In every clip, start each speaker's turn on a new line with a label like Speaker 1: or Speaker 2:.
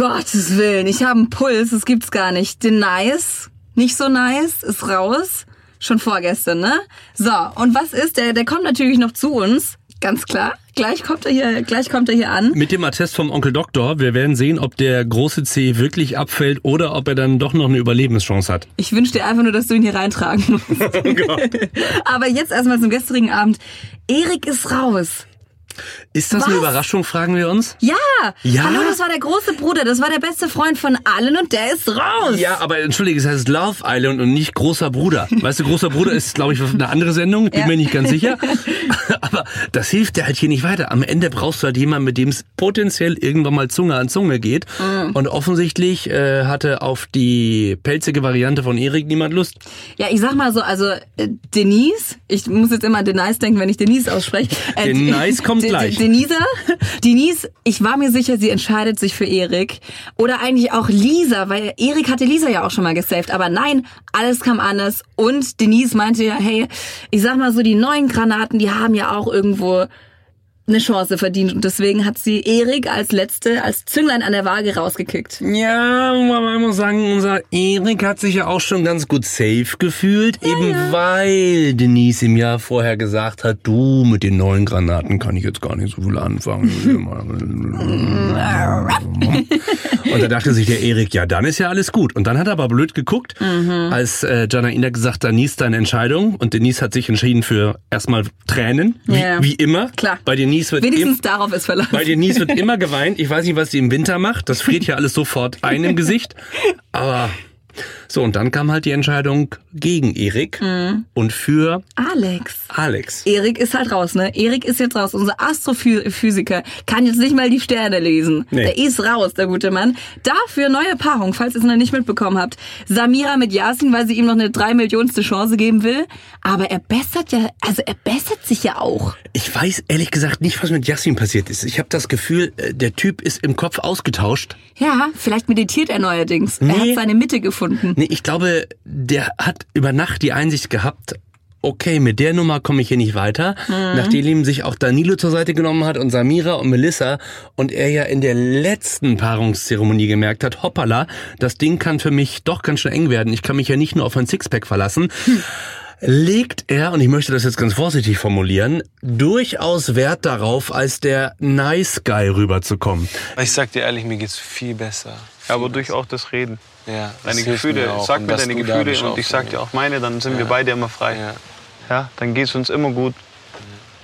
Speaker 1: Gottes Willen, ich habe einen Puls, das gibt's gar nicht. Den Nice, nicht so nice, ist raus. Schon vorgestern, ne? So, und was ist der? Der kommt natürlich noch zu uns, ganz klar. Gleich kommt er hier, gleich kommt er hier an.
Speaker 2: Mit dem Attest vom Onkel Doktor. Wir werden sehen, ob der große C wirklich abfällt oder ob er dann doch noch eine Überlebenschance hat.
Speaker 1: Ich wünsche dir einfach nur, dass du ihn hier reintragen musst. Oh Aber jetzt erstmal zum gestrigen Abend. Erik ist raus.
Speaker 2: Ist das Was? eine Überraschung, fragen wir uns?
Speaker 1: Ja. ja. Hallo, das war der große Bruder, das war der beste Freund von allen und der ist raus.
Speaker 2: Ja, aber entschuldige, es heißt Love Island und nicht großer Bruder. Weißt du, großer Bruder ist, glaube ich, eine andere Sendung, bin ja. mir nicht ganz sicher. aber das hilft dir halt hier nicht weiter. Am Ende brauchst du halt jemanden, mit dem es potenziell irgendwann mal Zunge an Zunge geht. Mhm. Und offensichtlich äh, hatte auf die pelzige Variante von Erik niemand Lust.
Speaker 1: Ja, ich sag mal so, also äh, Denise, ich muss jetzt immer Denise denken, wenn ich Denise ausspreche.
Speaker 2: Äh, Denise kommt gleich.
Speaker 1: Denise, Denise, ich war mir sicher, sie entscheidet sich für Erik. Oder eigentlich auch Lisa, weil Erik hatte Lisa ja auch schon mal gesaved. Aber nein, alles kam anders. Und Denise meinte ja, hey, ich sag mal so, die neuen Granaten, die haben ja auch irgendwo eine Chance verdient und deswegen hat sie Erik als letzte, als Zünglein an der Waage rausgekickt.
Speaker 2: Ja, man muss sagen, unser Erik hat sich ja auch schon ganz gut safe gefühlt, ja, eben ja. weil Denise im Jahr vorher gesagt hat, du mit den neuen Granaten kann ich jetzt gar nicht so viel anfangen. und da dachte sich der Erik, ja, dann ist ja alles gut. Und dann hat er aber blöd geguckt, mhm. als äh, Janaina gesagt, hat, Denise deine Entscheidung und Denise hat sich entschieden für erstmal Tränen, wie, ja. wie immer.
Speaker 1: Klar.
Speaker 2: Bei Denise wird
Speaker 1: Wenigstens im, darauf ist Verlass.
Speaker 2: Bei Denise wird immer geweint. Ich weiß nicht, was sie im Winter macht. Das friert ja alles sofort ein im Gesicht. Aber so, und dann kam halt die Entscheidung gegen Erik mhm. und für
Speaker 1: Alex.
Speaker 2: Alex.
Speaker 1: Erik ist halt raus, ne? Erik ist jetzt raus. Unser Astrophysiker kann jetzt nicht mal die Sterne lesen. Nee. Der ist raus, der gute Mann. Dafür neue Paarung, falls ihr es noch nicht mitbekommen habt. Samira mit Yasin, weil sie ihm noch eine drei Millionste Chance geben will. Aber er bessert ja, also er bessert sich ja auch.
Speaker 2: Ich weiß ehrlich gesagt nicht, was mit Yasin passiert ist. Ich habe das Gefühl, äh, der Typ ist im Kopf ausgetauscht.
Speaker 1: Ja, vielleicht meditiert er neuerdings. Nee. Er hat seine Mitte gefunden.
Speaker 2: Nee, ich glaube, der hat über Nacht die Einsicht gehabt, okay, mit der Nummer komme ich hier nicht weiter. Mhm. Nachdem ihm sich auch Danilo zur Seite genommen hat und Samira und Melissa und er ja in der letzten Paarungszeremonie gemerkt hat, hoppala, das Ding kann für mich doch ganz schön eng werden. Ich kann mich ja nicht nur auf ein Sixpack verlassen. Hm legt er, und ich möchte das jetzt ganz vorsichtig formulieren, durchaus Wert darauf, als der Nice Guy rüberzukommen.
Speaker 3: Ich sag dir ehrlich, mir geht's viel besser.
Speaker 4: Ja, aber durch auch das Reden.
Speaker 3: Ja,
Speaker 4: deine Gefühle, sag mir deine Gefühle und ich sag dir auch meine, dann sind ja. wir beide immer frei. Ja, ja dann geht's uns immer gut.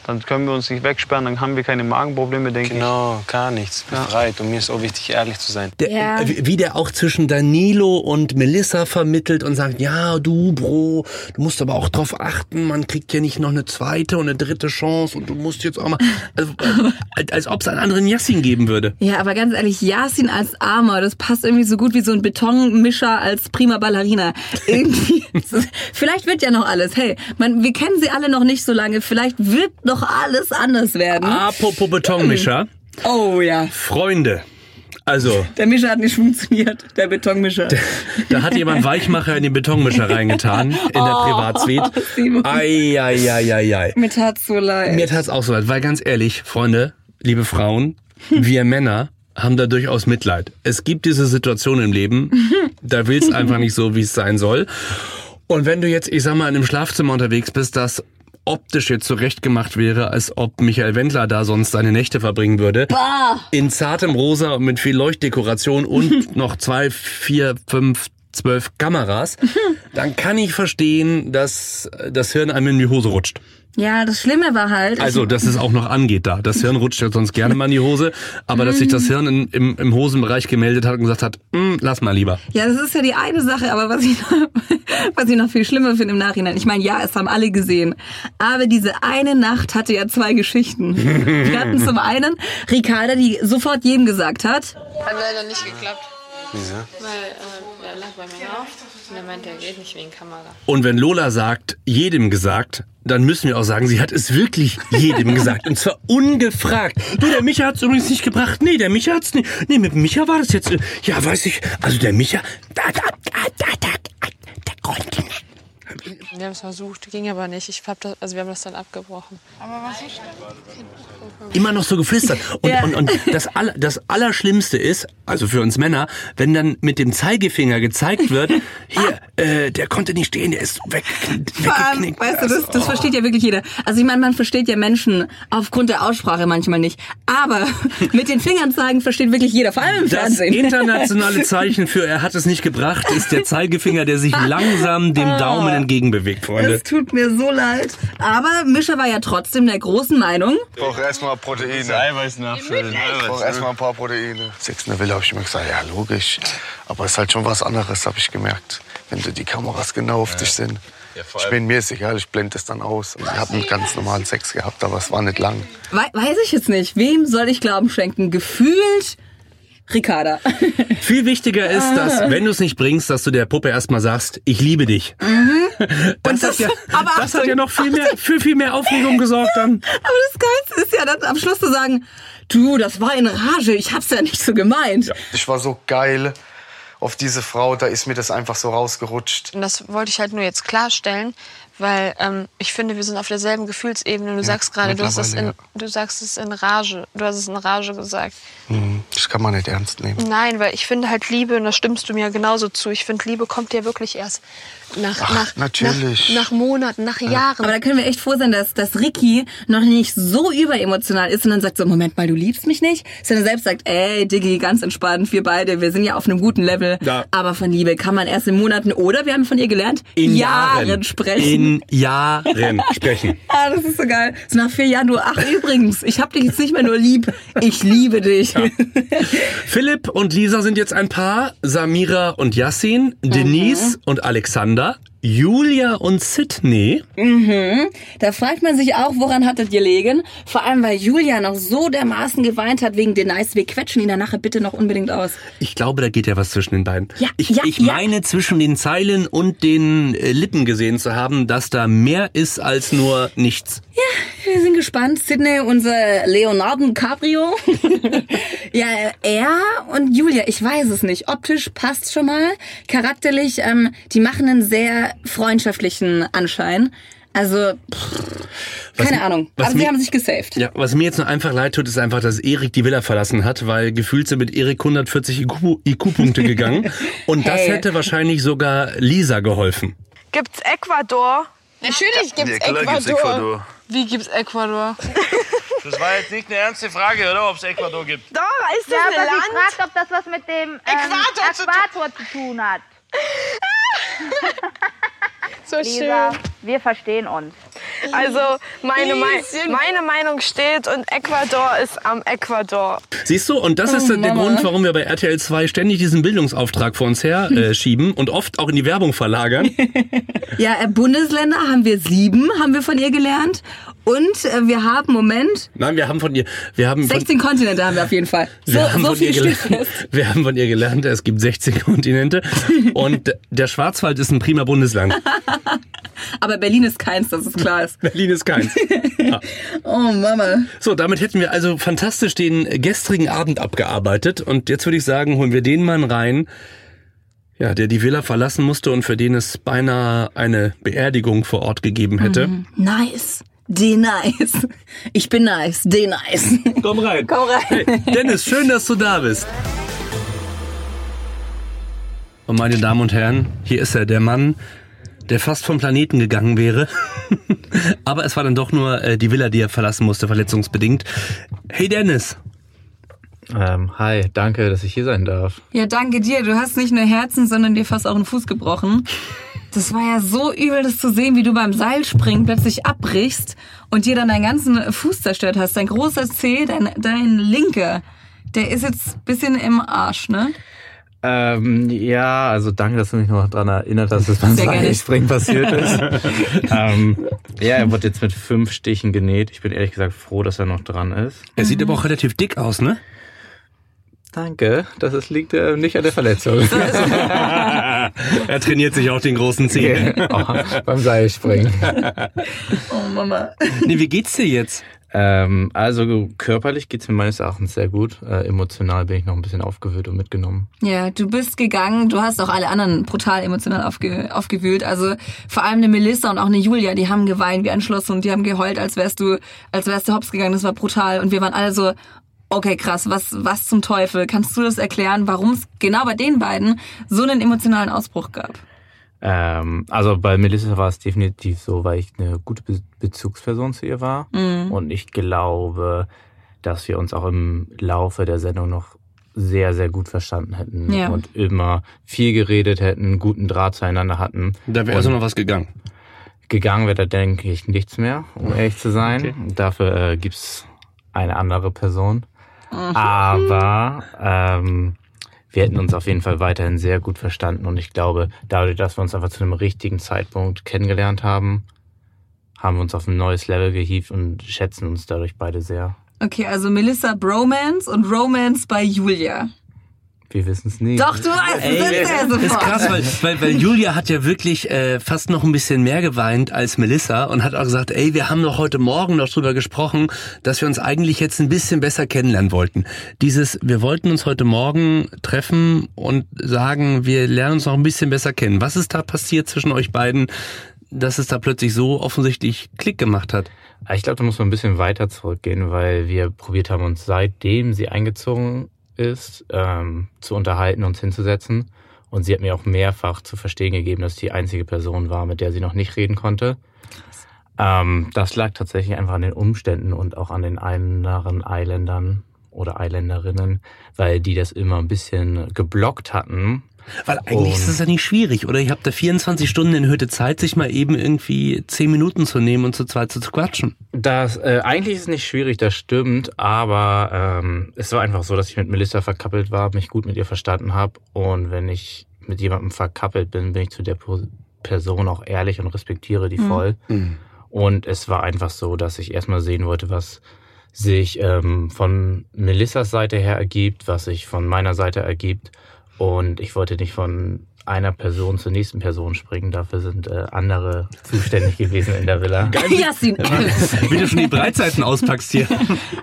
Speaker 4: Dann können wir uns nicht wegsperren, dann haben wir keine Magenprobleme, denke
Speaker 3: genau, ich. Genau, gar nichts. Befreit. Ja. Und mir ist auch wichtig, ehrlich zu sein.
Speaker 2: Der, ja. Wie der auch zwischen Danilo und Melissa vermittelt und sagt, ja, du, Bro, du musst aber auch drauf achten, man kriegt ja nicht noch eine zweite und eine dritte Chance und du musst jetzt auch mal, also, als, als ob es einen anderen Yassin geben würde.
Speaker 1: Ja, aber ganz ehrlich, Yassin als Armer, das passt irgendwie so gut wie so ein Betonmischer als prima Ballerina. Irgendwie, vielleicht wird ja noch alles. Hey, man, wir kennen sie alle noch nicht so lange, vielleicht wird noch doch alles anders werden.
Speaker 2: Apropos Betonmischer.
Speaker 1: Oh ja.
Speaker 2: Freunde. Also.
Speaker 1: Der Mischer hat nicht funktioniert, der Betonmischer.
Speaker 2: Da, da hat jemand Weichmacher in den Betonmischer reingetan, in der oh, Privatsuite. Eieieiei.
Speaker 1: Mir tat's so leid.
Speaker 2: Mir tat's auch so leid, weil ganz ehrlich, Freunde, liebe Frauen, wir Männer haben da durchaus Mitleid. Es gibt diese Situation im Leben, da will's einfach nicht so, wie es sein soll. Und wenn du jetzt, ich sag mal, in einem Schlafzimmer unterwegs bist, das optisch jetzt zurecht gemacht wäre, als ob Michael Wendler da sonst seine Nächte verbringen würde.
Speaker 1: Bah.
Speaker 2: In zartem Rosa mit viel Leuchtdekoration und noch zwei, vier, fünf, zwölf Kameras, dann kann ich verstehen, dass das Hirn einem in die Hose rutscht.
Speaker 1: Ja, das Schlimme war halt.
Speaker 2: Also, dass es auch noch angeht da. Das Hirn rutscht ja sonst gerne mal in die Hose, aber dass sich das mhm. Hirn in, im, im Hosenbereich gemeldet hat und gesagt hat, hm, lass mal lieber.
Speaker 1: Ja, das ist ja die eine Sache, aber was ich noch, was ich noch viel schlimmer finde im Nachhinein. Ich meine, ja, es haben alle gesehen, aber diese eine Nacht hatte ja zwei Geschichten. Wir hatten zum einen Ricarda, die sofort jedem gesagt hat.
Speaker 5: Hat leider nicht geklappt.
Speaker 3: Wieso?
Speaker 5: Weil äh, er lag bei mir auf und er meinte, er geht nicht wegen Kamera.
Speaker 2: Und wenn Lola sagt, jedem gesagt, dann müssen wir auch sagen, sie hat es wirklich jedem gesagt. Und zwar ungefragt. Du, der Micha hat es übrigens nicht gebracht. Nee, der Micha hat es nicht. Nee, mit Micha war das jetzt. Ja, weiß ich. Also der Micha. Da, da, da, da, da, der
Speaker 5: Wir haben es versucht, ging aber nicht. Ich hab das, also wir haben das dann abgebrochen. Aber was ist
Speaker 2: Immer noch so geflüstert. Und, ja. und, und das, Aller, das Allerschlimmste ist, also für uns Männer, wenn dann mit dem Zeigefinger gezeigt wird, hier, äh, der konnte nicht stehen, der ist weg, weggeknickt.
Speaker 1: Weißt du, das, das oh. versteht ja wirklich jeder. Also ich meine, man versteht ja Menschen aufgrund der Aussprache manchmal nicht. Aber mit den Fingern zeigen versteht wirklich jeder, vor allem im
Speaker 2: das
Speaker 1: Fernsehen.
Speaker 2: Das internationale Zeichen für er hat es nicht gebracht, ist der Zeigefinger, der sich langsam dem ah. Daumen entgegenbewegt, Freunde.
Speaker 1: Es tut mir so leid. Aber Mischa war ja trotzdem der großen Meinung.
Speaker 6: Ich brauche erstmal Proteine.
Speaker 3: Eiweiß nachfüllen.
Speaker 6: Ich brauche erstmal ein paar Proteine. Sechs in der Villa habe ich mir gesagt, ja logisch. Aber es ist halt schon was anderes, habe ich gemerkt. Wenn die Kameras genau auf ja. dich sind. Ja, ich bin mir ist egal, ich blende es dann aus. Ich habe einen ganz normalen Sex gehabt, aber es war nicht lang.
Speaker 1: We weiß ich jetzt nicht. Wem soll ich Glauben schenken? Gefühlt Ricarda.
Speaker 2: Viel wichtiger ist, dass, wenn du es nicht bringst, dass du der Puppe erstmal sagst, ich liebe dich. Mhm. Das, das, hat ja, das hat ja noch viel mehr, für viel mehr Aufregung gesorgt dann.
Speaker 1: Aber das Geilste ist ja dann am Schluss zu sagen, du, das war in Rage, ich hab's ja nicht so gemeint. Ja.
Speaker 6: Ich war so geil auf diese Frau, da ist mir das einfach so rausgerutscht.
Speaker 5: Und das wollte ich halt nur jetzt klarstellen, weil ähm, ich finde, wir sind auf derselben Gefühlsebene. Du ja, sagst gerade, du, hast es in, ja. du sagst es in Rage. Du hast es in Rage gesagt.
Speaker 6: Mhm, das kann man nicht ernst nehmen.
Speaker 5: Nein, weil ich finde halt Liebe, und da stimmst du mir genauso zu, ich finde, Liebe kommt ja wirklich erst nach, Ach, nach,
Speaker 6: natürlich.
Speaker 5: Nach, nach, Monaten, nach Jahren.
Speaker 1: Aber da können wir echt froh sein, dass, dass Ricky noch nicht so überemotional ist und dann sagt so, Moment mal, du liebst mich nicht? Sondern selbst sagt, ey, Diggi, ganz entspannt, wir beide, wir sind ja auf einem guten Level. Ja. Aber von Liebe kann man erst in Monaten oder, wir haben von ihr gelernt,
Speaker 2: in
Speaker 1: Jahren, Jahren sprechen.
Speaker 2: In Jahren sprechen.
Speaker 1: ah, das ist so geil. So nach vier Jahren, du, ach übrigens, ich hab dich jetzt nicht mehr nur lieb, ich liebe dich. Ja.
Speaker 2: Philipp und Lisa sind jetzt ein Paar, Samira und Yassin, Denise mhm. und Alexander. da? Julia und Sydney.
Speaker 1: Mhm. Da fragt man sich auch, woran hattet ihr gelegen? Vor allem, weil Julia noch so dermaßen geweint hat wegen den Nice. Wir quetschen ihn danach bitte noch unbedingt aus.
Speaker 2: Ich glaube, da geht ja was zwischen den beiden.
Speaker 1: Ja,
Speaker 2: ich
Speaker 1: ja,
Speaker 2: ich
Speaker 1: ja.
Speaker 2: meine, zwischen den Zeilen und den äh, Lippen gesehen zu haben, dass da mehr ist als nur nichts.
Speaker 1: Ja, wir sind gespannt. Sydney, unser Leonardo Cabrio. ja, er und Julia, ich weiß es nicht. Optisch passt schon mal. Charakterlich, ähm, die machen einen sehr freundschaftlichen Anschein. Also, pff, keine Ahnung. Aber sie haben sich gesaved.
Speaker 2: Ja, was mir jetzt nur einfach leid tut, ist einfach, dass Erik die Villa verlassen hat, weil gefühlt sind mit Erik 140 IQ-Punkte gegangen. Und hey. das hätte wahrscheinlich sogar Lisa geholfen.
Speaker 7: Gibt's Ecuador?
Speaker 5: Natürlich gibt's, ja, Ecuador. gibt's Ecuador. Wie gibt's Ecuador?
Speaker 3: Das war jetzt nicht eine ernste Frage, oder? Ob es Ecuador gibt.
Speaker 7: Doch, ist das ja, ein
Speaker 8: aber
Speaker 7: Land?
Speaker 8: Sie fragt, ob das was mit dem ähm, Äquator, Äquator zu tun hat.
Speaker 5: So
Speaker 8: Lisa,
Speaker 5: schön.
Speaker 8: wir verstehen uns.
Speaker 7: Also meine, meine Meinung steht und Ecuador ist am Ecuador.
Speaker 2: Siehst du, und das ist oh, der Grund, warum wir bei RTL 2 ständig diesen Bildungsauftrag vor uns her äh, schieben und oft auch in die Werbung verlagern.
Speaker 1: ja, äh, Bundesländer haben wir sieben, haben wir von ihr gelernt. Und äh, wir haben, Moment.
Speaker 2: Nein, wir haben von ihr, wir haben
Speaker 1: 16
Speaker 2: von,
Speaker 1: Kontinente haben wir auf jeden Fall.
Speaker 2: So, wir, haben so von ihr gelernt, wir haben von ihr gelernt, es gibt 16 Kontinente und der Schwarzwald ist ein prima Bundesland.
Speaker 1: Aber Berlin ist keins, das ist klar.
Speaker 2: Berlin ist keins.
Speaker 1: Ja. oh Mama.
Speaker 2: So, damit hätten wir also fantastisch den gestrigen Abend abgearbeitet und jetzt würde ich sagen, holen wir den Mann rein, ja, der die Villa verlassen musste und für den es beinahe eine Beerdigung vor Ort gegeben hätte. Mm,
Speaker 1: nice. De nice. Ich bin nice. De nice.
Speaker 2: Komm rein.
Speaker 1: Komm rein.
Speaker 2: Hey, Dennis, schön, dass du da bist. Und meine Damen und Herren, hier ist er, der Mann, der fast vom Planeten gegangen wäre. Aber es war dann doch nur äh, die Villa, die er verlassen musste, verletzungsbedingt. Hey Dennis.
Speaker 9: Ähm, hi, danke, dass ich hier sein darf.
Speaker 1: Ja, danke dir. Du hast nicht nur Herzen, sondern dir fast auch einen Fuß gebrochen. Das war ja so übel, das zu sehen, wie du beim Seilspringen plötzlich abbrichst und dir dann deinen ganzen Fuß zerstört hast. Dein großer Zeh, dein, dein linker, der ist jetzt bisschen im Arsch, ne?
Speaker 9: Ähm, ja, also danke, dass du mich noch daran erinnert hast, dass beim Seilspringen passiert ist. ähm, ja, er wurde jetzt mit fünf Stichen genäht. Ich bin ehrlich gesagt froh, dass er noch dran ist.
Speaker 2: Er sieht aber auch relativ dick aus, ne?
Speaker 9: Danke, das liegt äh, nicht an der Verletzung.
Speaker 2: er trainiert sich auch den großen Zeh.
Speaker 9: oh, beim Seilspringen.
Speaker 1: oh Mama.
Speaker 2: Nee, wie geht's dir jetzt?
Speaker 9: Ähm, also körperlich geht's mir meines Erachtens sehr gut. Äh, emotional bin ich noch ein bisschen aufgewühlt und mitgenommen.
Speaker 1: Ja, du bist gegangen, du hast auch alle anderen brutal emotional aufge, aufgewühlt. Also vor allem eine Melissa und auch eine Julia, die haben geweint wie ein Schloss und die haben geheult, als wärst du, als wärst du hops gegangen. Das war brutal. Und wir waren alle so, okay, krass, was, was zum Teufel? Kannst du das erklären, warum es genau bei den beiden so einen emotionalen Ausbruch gab?
Speaker 9: Ähm, also bei Melissa war es definitiv so, weil ich eine gute Be Bezugsperson zu ihr war. Mhm. Und ich glaube, dass wir uns auch im Laufe der Sendung noch sehr, sehr gut verstanden hätten ja. und immer viel geredet hätten, guten Draht zueinander hatten.
Speaker 2: Da wäre also noch was gegangen.
Speaker 9: Gegangen wäre da, denke ich, nichts mehr, um ehrlich zu sein. Okay. Dafür äh, gibt's eine andere Person. Mhm. Aber ähm, wir hätten uns auf jeden Fall weiterhin sehr gut verstanden und ich glaube, dadurch, dass wir uns einfach zu einem richtigen Zeitpunkt kennengelernt haben, haben wir uns auf ein neues Level gehievt und schätzen uns dadurch beide sehr.
Speaker 1: Okay, also Melissa Bromance und Romance bei Julia.
Speaker 9: Wir wissen es nicht.
Speaker 1: Doch, du weißt es sofort.
Speaker 2: Ist krass, weil, weil, weil Julia hat ja wirklich äh, fast noch ein bisschen mehr geweint als Melissa und hat auch gesagt, ey, wir haben doch heute Morgen noch drüber gesprochen, dass wir uns eigentlich jetzt ein bisschen besser kennenlernen wollten. Dieses, wir wollten uns heute Morgen treffen und sagen, wir lernen uns noch ein bisschen besser kennen. Was ist da passiert zwischen euch beiden, dass es da plötzlich so offensichtlich Klick gemacht hat?
Speaker 9: Ich glaube, da muss man ein bisschen weiter zurückgehen, weil wir probiert haben, uns seitdem sie eingezogen ist, ähm, zu unterhalten, uns hinzusetzen. Und sie hat mir auch mehrfach zu verstehen gegeben, dass ich die einzige Person war, mit der sie noch nicht reden konnte. Ähm, das lag tatsächlich einfach an den Umständen und auch an den anderen Eiländern oder Eiländerinnen, weil die das immer ein bisschen geblockt hatten,
Speaker 2: weil eigentlich und ist es ja nicht schwierig, oder? Ihr habt da 24 Stunden in Hütte Zeit, sich mal eben irgendwie 10 Minuten zu nehmen und zu zweit zu quatschen.
Speaker 9: Das, äh, eigentlich ist es nicht schwierig, das stimmt, aber ähm, es war einfach so, dass ich mit Melissa verkappelt war, mich gut mit ihr verstanden habe und wenn ich mit jemandem verkappelt bin, bin ich zu der Person auch ehrlich und respektiere die mhm. voll. Mhm. Und es war einfach so, dass ich erstmal sehen wollte, was sich ähm, von Melissas Seite her ergibt, was sich von meiner Seite ergibt und ich wollte nicht von einer Person zur nächsten Person springen. Dafür sind äh, andere zuständig gewesen in der Villa.
Speaker 2: Geil, Jasmin. Wie du schon die Breitseiten auspackst hier.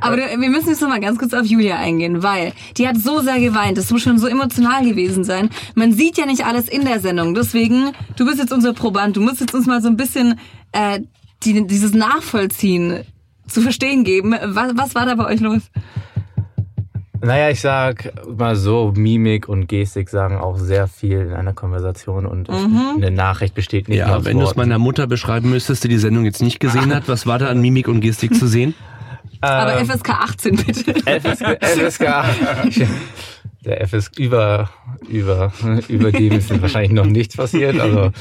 Speaker 1: Aber du, wir müssen jetzt noch mal ganz kurz auf Julia eingehen, weil die hat so sehr geweint. Das muss schon so emotional gewesen sein. Man sieht ja nicht alles in der Sendung. Deswegen, du bist jetzt unser Proband. Du musst jetzt uns mal so ein bisschen äh, die, dieses Nachvollziehen zu verstehen geben. Was, was war da bei euch los?
Speaker 9: Naja, ich sag mal so, Mimik und Gestik sagen auch sehr viel in einer Konversation und mhm. eine Nachricht besteht nicht
Speaker 2: Ja, wenn du es meiner Mutter beschreiben müsstest, die die Sendung jetzt nicht gesehen hat, was war da an Mimik und Gestik zu sehen?
Speaker 1: Aber ähm, FSK 18 bitte.
Speaker 9: FSK, FSK der FSK über, über, über dem ist wahrscheinlich noch nichts passiert, also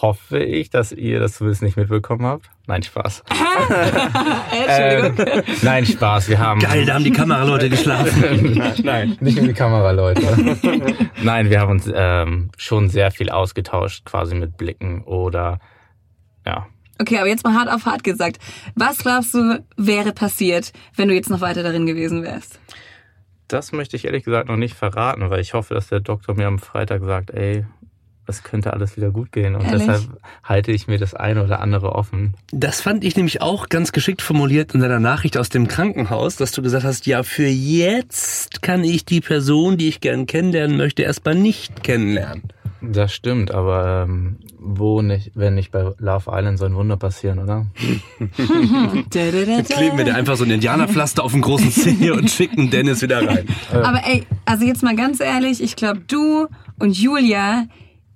Speaker 9: hoffe ich, dass ihr das zumindest nicht mitbekommen habt. Nein, Spaß. ähm, nein, Spaß. Wir haben.
Speaker 2: Geil, da haben die Kameraleute geschlafen.
Speaker 9: nein, nicht nur die Kameraleute. nein, wir haben uns ähm, schon sehr viel ausgetauscht, quasi mit Blicken oder ja.
Speaker 1: Okay, aber jetzt mal hart auf hart gesagt. Was glaubst du, wäre passiert, wenn du jetzt noch weiter darin gewesen wärst?
Speaker 9: Das möchte ich ehrlich gesagt noch nicht verraten, weil ich hoffe, dass der Doktor mir am Freitag sagt, ey, es könnte alles wieder gut gehen. Und Ehrlich? deshalb halte ich mir das eine oder andere offen.
Speaker 2: Das fand ich nämlich auch ganz geschickt formuliert in deiner Nachricht aus dem Krankenhaus, dass du gesagt hast, ja, für jetzt kann ich die Person, die ich gern kennenlernen möchte, erstmal nicht kennenlernen.
Speaker 9: Das stimmt, aber ähm, wo nicht, wenn nicht bei Love Island so ein Wunder passieren, oder?
Speaker 2: Kleben wir dir einfach so ein Indianerpflaster auf den großen Zeh und schicken Dennis wieder rein.
Speaker 1: Aber ey, also jetzt mal ganz ehrlich, ich glaube, du und Julia,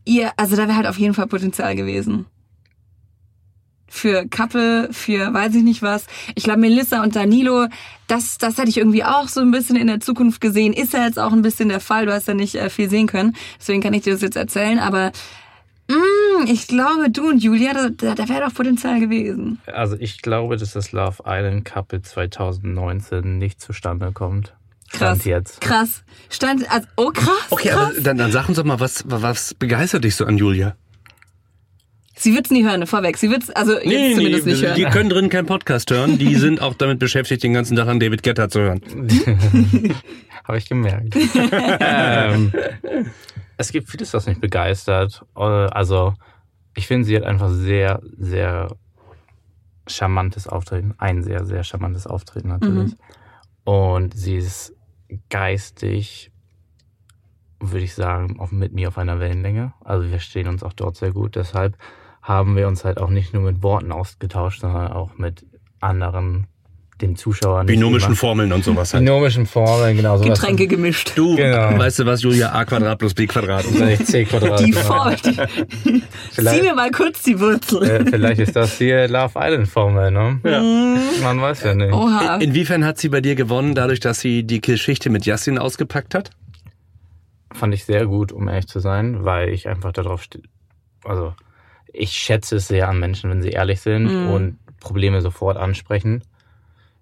Speaker 1: ihr, also da wäre halt auf jeden Fall Potenzial gewesen. Für Couple, für weiß ich nicht was. Ich glaube, Melissa und Danilo, das, das hätte ich irgendwie auch so ein bisschen in der Zukunft gesehen. Ist ja jetzt auch ein bisschen der Fall. Du hast ja nicht äh, viel sehen können. Deswegen kann ich dir das jetzt erzählen. Aber mh, mm, ich glaube, du und Julia, da, da wäre doch Potenzial gewesen.
Speaker 9: Also ich glaube, dass das Love Island Couple 2019 nicht zustande kommt.
Speaker 1: Krass. jetzt. Krass. Stand, also, oh krass.
Speaker 2: Okay,
Speaker 1: krass.
Speaker 2: aber dann, dann sag uns doch mal, was, was begeistert dich so an Julia?
Speaker 1: Sie wird's nie hören, vorweg. Sie wird's also jetzt nee, zumindest nee, nicht hören.
Speaker 2: Die können drin keinen Podcast hören. Die sind auch damit beschäftigt, den ganzen Tag an David Getter zu hören.
Speaker 9: Habe ich gemerkt. ähm, es gibt vieles, was mich begeistert. Also ich finde, sie hat einfach sehr, sehr charmantes Auftreten, ein sehr, sehr charmantes Auftreten natürlich. Mhm. Und sie ist geistig, würde ich sagen, auch mit mir auf einer Wellenlänge. Also wir stehen uns auch dort sehr gut. Deshalb haben wir uns halt auch nicht nur mit Worten ausgetauscht, sondern auch mit anderen dem Zuschauer
Speaker 2: nicht Binomischen Formeln und sowas
Speaker 9: halt. Binomischen Formeln, genau.
Speaker 1: Sowas Getränke gemischt.
Speaker 2: Du, genau. weißt du was, Julia? A Quadrat plus B Quadrat.
Speaker 9: Und C Quadrat.
Speaker 1: Die Formel. Zieh mir mal kurz die Wurzel.
Speaker 9: Äh, vielleicht ist das die Love Island Formel, ne? Ja. Man weiß ja nicht.
Speaker 2: Oha. Inwiefern hat sie bei dir gewonnen, dadurch, dass sie die Geschichte mit Yassin ausgepackt hat?
Speaker 9: Fand ich sehr gut, um ehrlich zu sein, weil ich einfach darauf stehe. Also, ich schätze es sehr an Menschen, wenn sie ehrlich sind mhm. und Probleme sofort ansprechen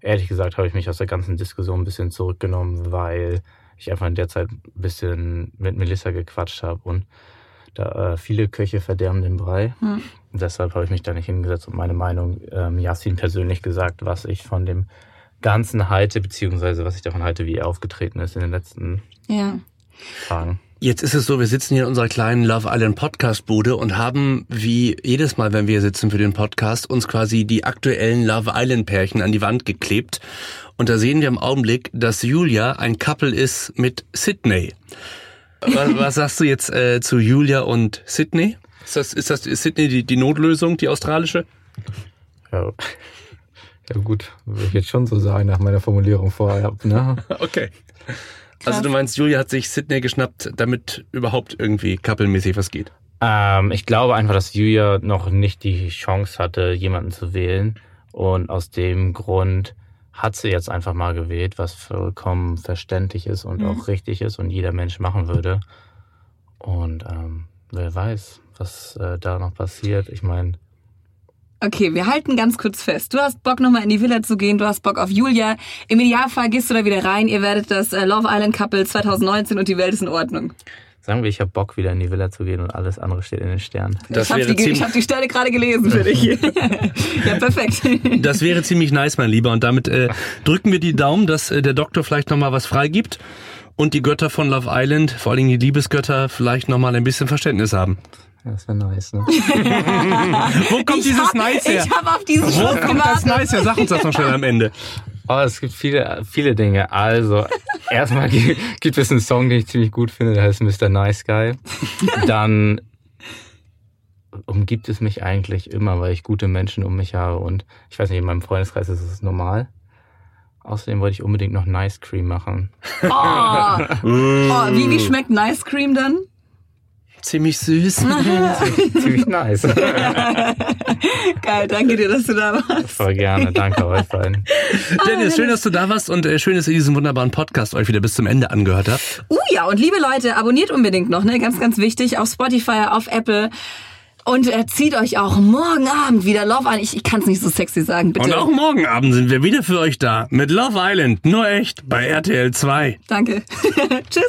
Speaker 9: ehrlich gesagt habe ich mich aus der ganzen Diskussion ein bisschen zurückgenommen, weil ich einfach in der Zeit ein bisschen mit Melissa gequatscht habe und da äh, viele Köche verderben den Brei. Hm. Deshalb habe ich mich da nicht hingesetzt und meine Meinung ähm, Yassin persönlich gesagt, was ich von dem Ganzen halte, beziehungsweise was ich davon halte, wie er aufgetreten ist in den letzten ja. Tagen.
Speaker 2: Jetzt ist es so, wir sitzen hier in unserer kleinen Love Island Podcast Bude und haben wie jedes Mal, wenn wir sitzen für den Podcast, uns quasi die aktuellen Love Island Pärchen an die Wand geklebt. Und da sehen wir im Augenblick, dass Julia ein Couple ist mit Sydney. Was, was sagst du jetzt äh, zu Julia und Sydney? Ist das, ist das ist Sydney die, die Notlösung, die australische?
Speaker 9: Ja. Ja gut, würde ich jetzt schon so sagen nach meiner Formulierung vorher. Ne?
Speaker 2: okay. Also du meinst, Julia hat sich Sydney geschnappt, damit überhaupt irgendwie couple-mäßig was geht?
Speaker 9: Ähm, ich glaube einfach, dass Julia noch nicht die Chance hatte, jemanden zu wählen. Und aus dem Grund hat sie jetzt einfach mal gewählt, was vollkommen verständlich ist und mhm. auch richtig ist und jeder Mensch machen würde. Und ähm, wer weiß, was äh, da noch passiert. Ich meine,
Speaker 1: Okay, wir halten ganz kurz fest. Du hast Bock, nochmal in die Villa zu gehen, du hast Bock auf Julia. Im Idealfall gehst du da wieder rein, ihr werdet das äh, Love Island Couple 2019 und die Welt ist in Ordnung.
Speaker 9: Sagen wir, ich habe Bock, wieder in die Villa zu gehen und alles andere steht in den Sternen.
Speaker 1: Das ich habe die, hab die Stelle gerade gelesen für dich. ja, perfekt.
Speaker 2: Das wäre ziemlich nice, mein Lieber. Und damit äh, drücken wir die Daumen, dass äh, der Doktor vielleicht nochmal was freigibt und die Götter von Love Island, vor allem die Liebesgötter, vielleicht nochmal ein bisschen Verständnis haben.
Speaker 9: Das wäre nice, ne?
Speaker 2: Wo kommt ich dieses hab, Nice her?
Speaker 1: Ich habe auf dieses
Speaker 2: Wo kommt gewartet. das Nice her? Sag uns das noch schnell am Ende.
Speaker 9: Oh, es gibt viele, viele Dinge. Also, erstmal gibt es einen Song, den ich ziemlich gut finde, der heißt Mr. Nice Guy. Dann umgibt es mich eigentlich immer, weil ich gute Menschen um mich habe und ich weiß nicht, in meinem Freundeskreis ist es normal. Außerdem wollte ich unbedingt noch Nice Cream machen.
Speaker 1: Oh, oh wie, wie schmeckt Nice Cream dann?
Speaker 2: Ziemlich süß.
Speaker 9: ziemlich nice.
Speaker 1: Geil, danke dir, dass du da warst.
Speaker 9: Voll gerne, danke euch beiden.
Speaker 2: Dennis, schön, dass du da warst und äh, schön, dass ihr diesen wunderbaren Podcast euch wieder bis zum Ende angehört habt.
Speaker 1: Uh ja, und liebe Leute, abonniert unbedingt noch, ne? Ganz, ganz wichtig, auf Spotify, auf Apple. Und äh, zieht euch auch morgen Abend wieder Love Island. Ich, ich kann es nicht so sexy sagen, bitte.
Speaker 2: Und auch morgen Abend sind wir wieder für euch da mit Love Island. Nur echt bei RTL 2.
Speaker 1: Danke. Tschüss.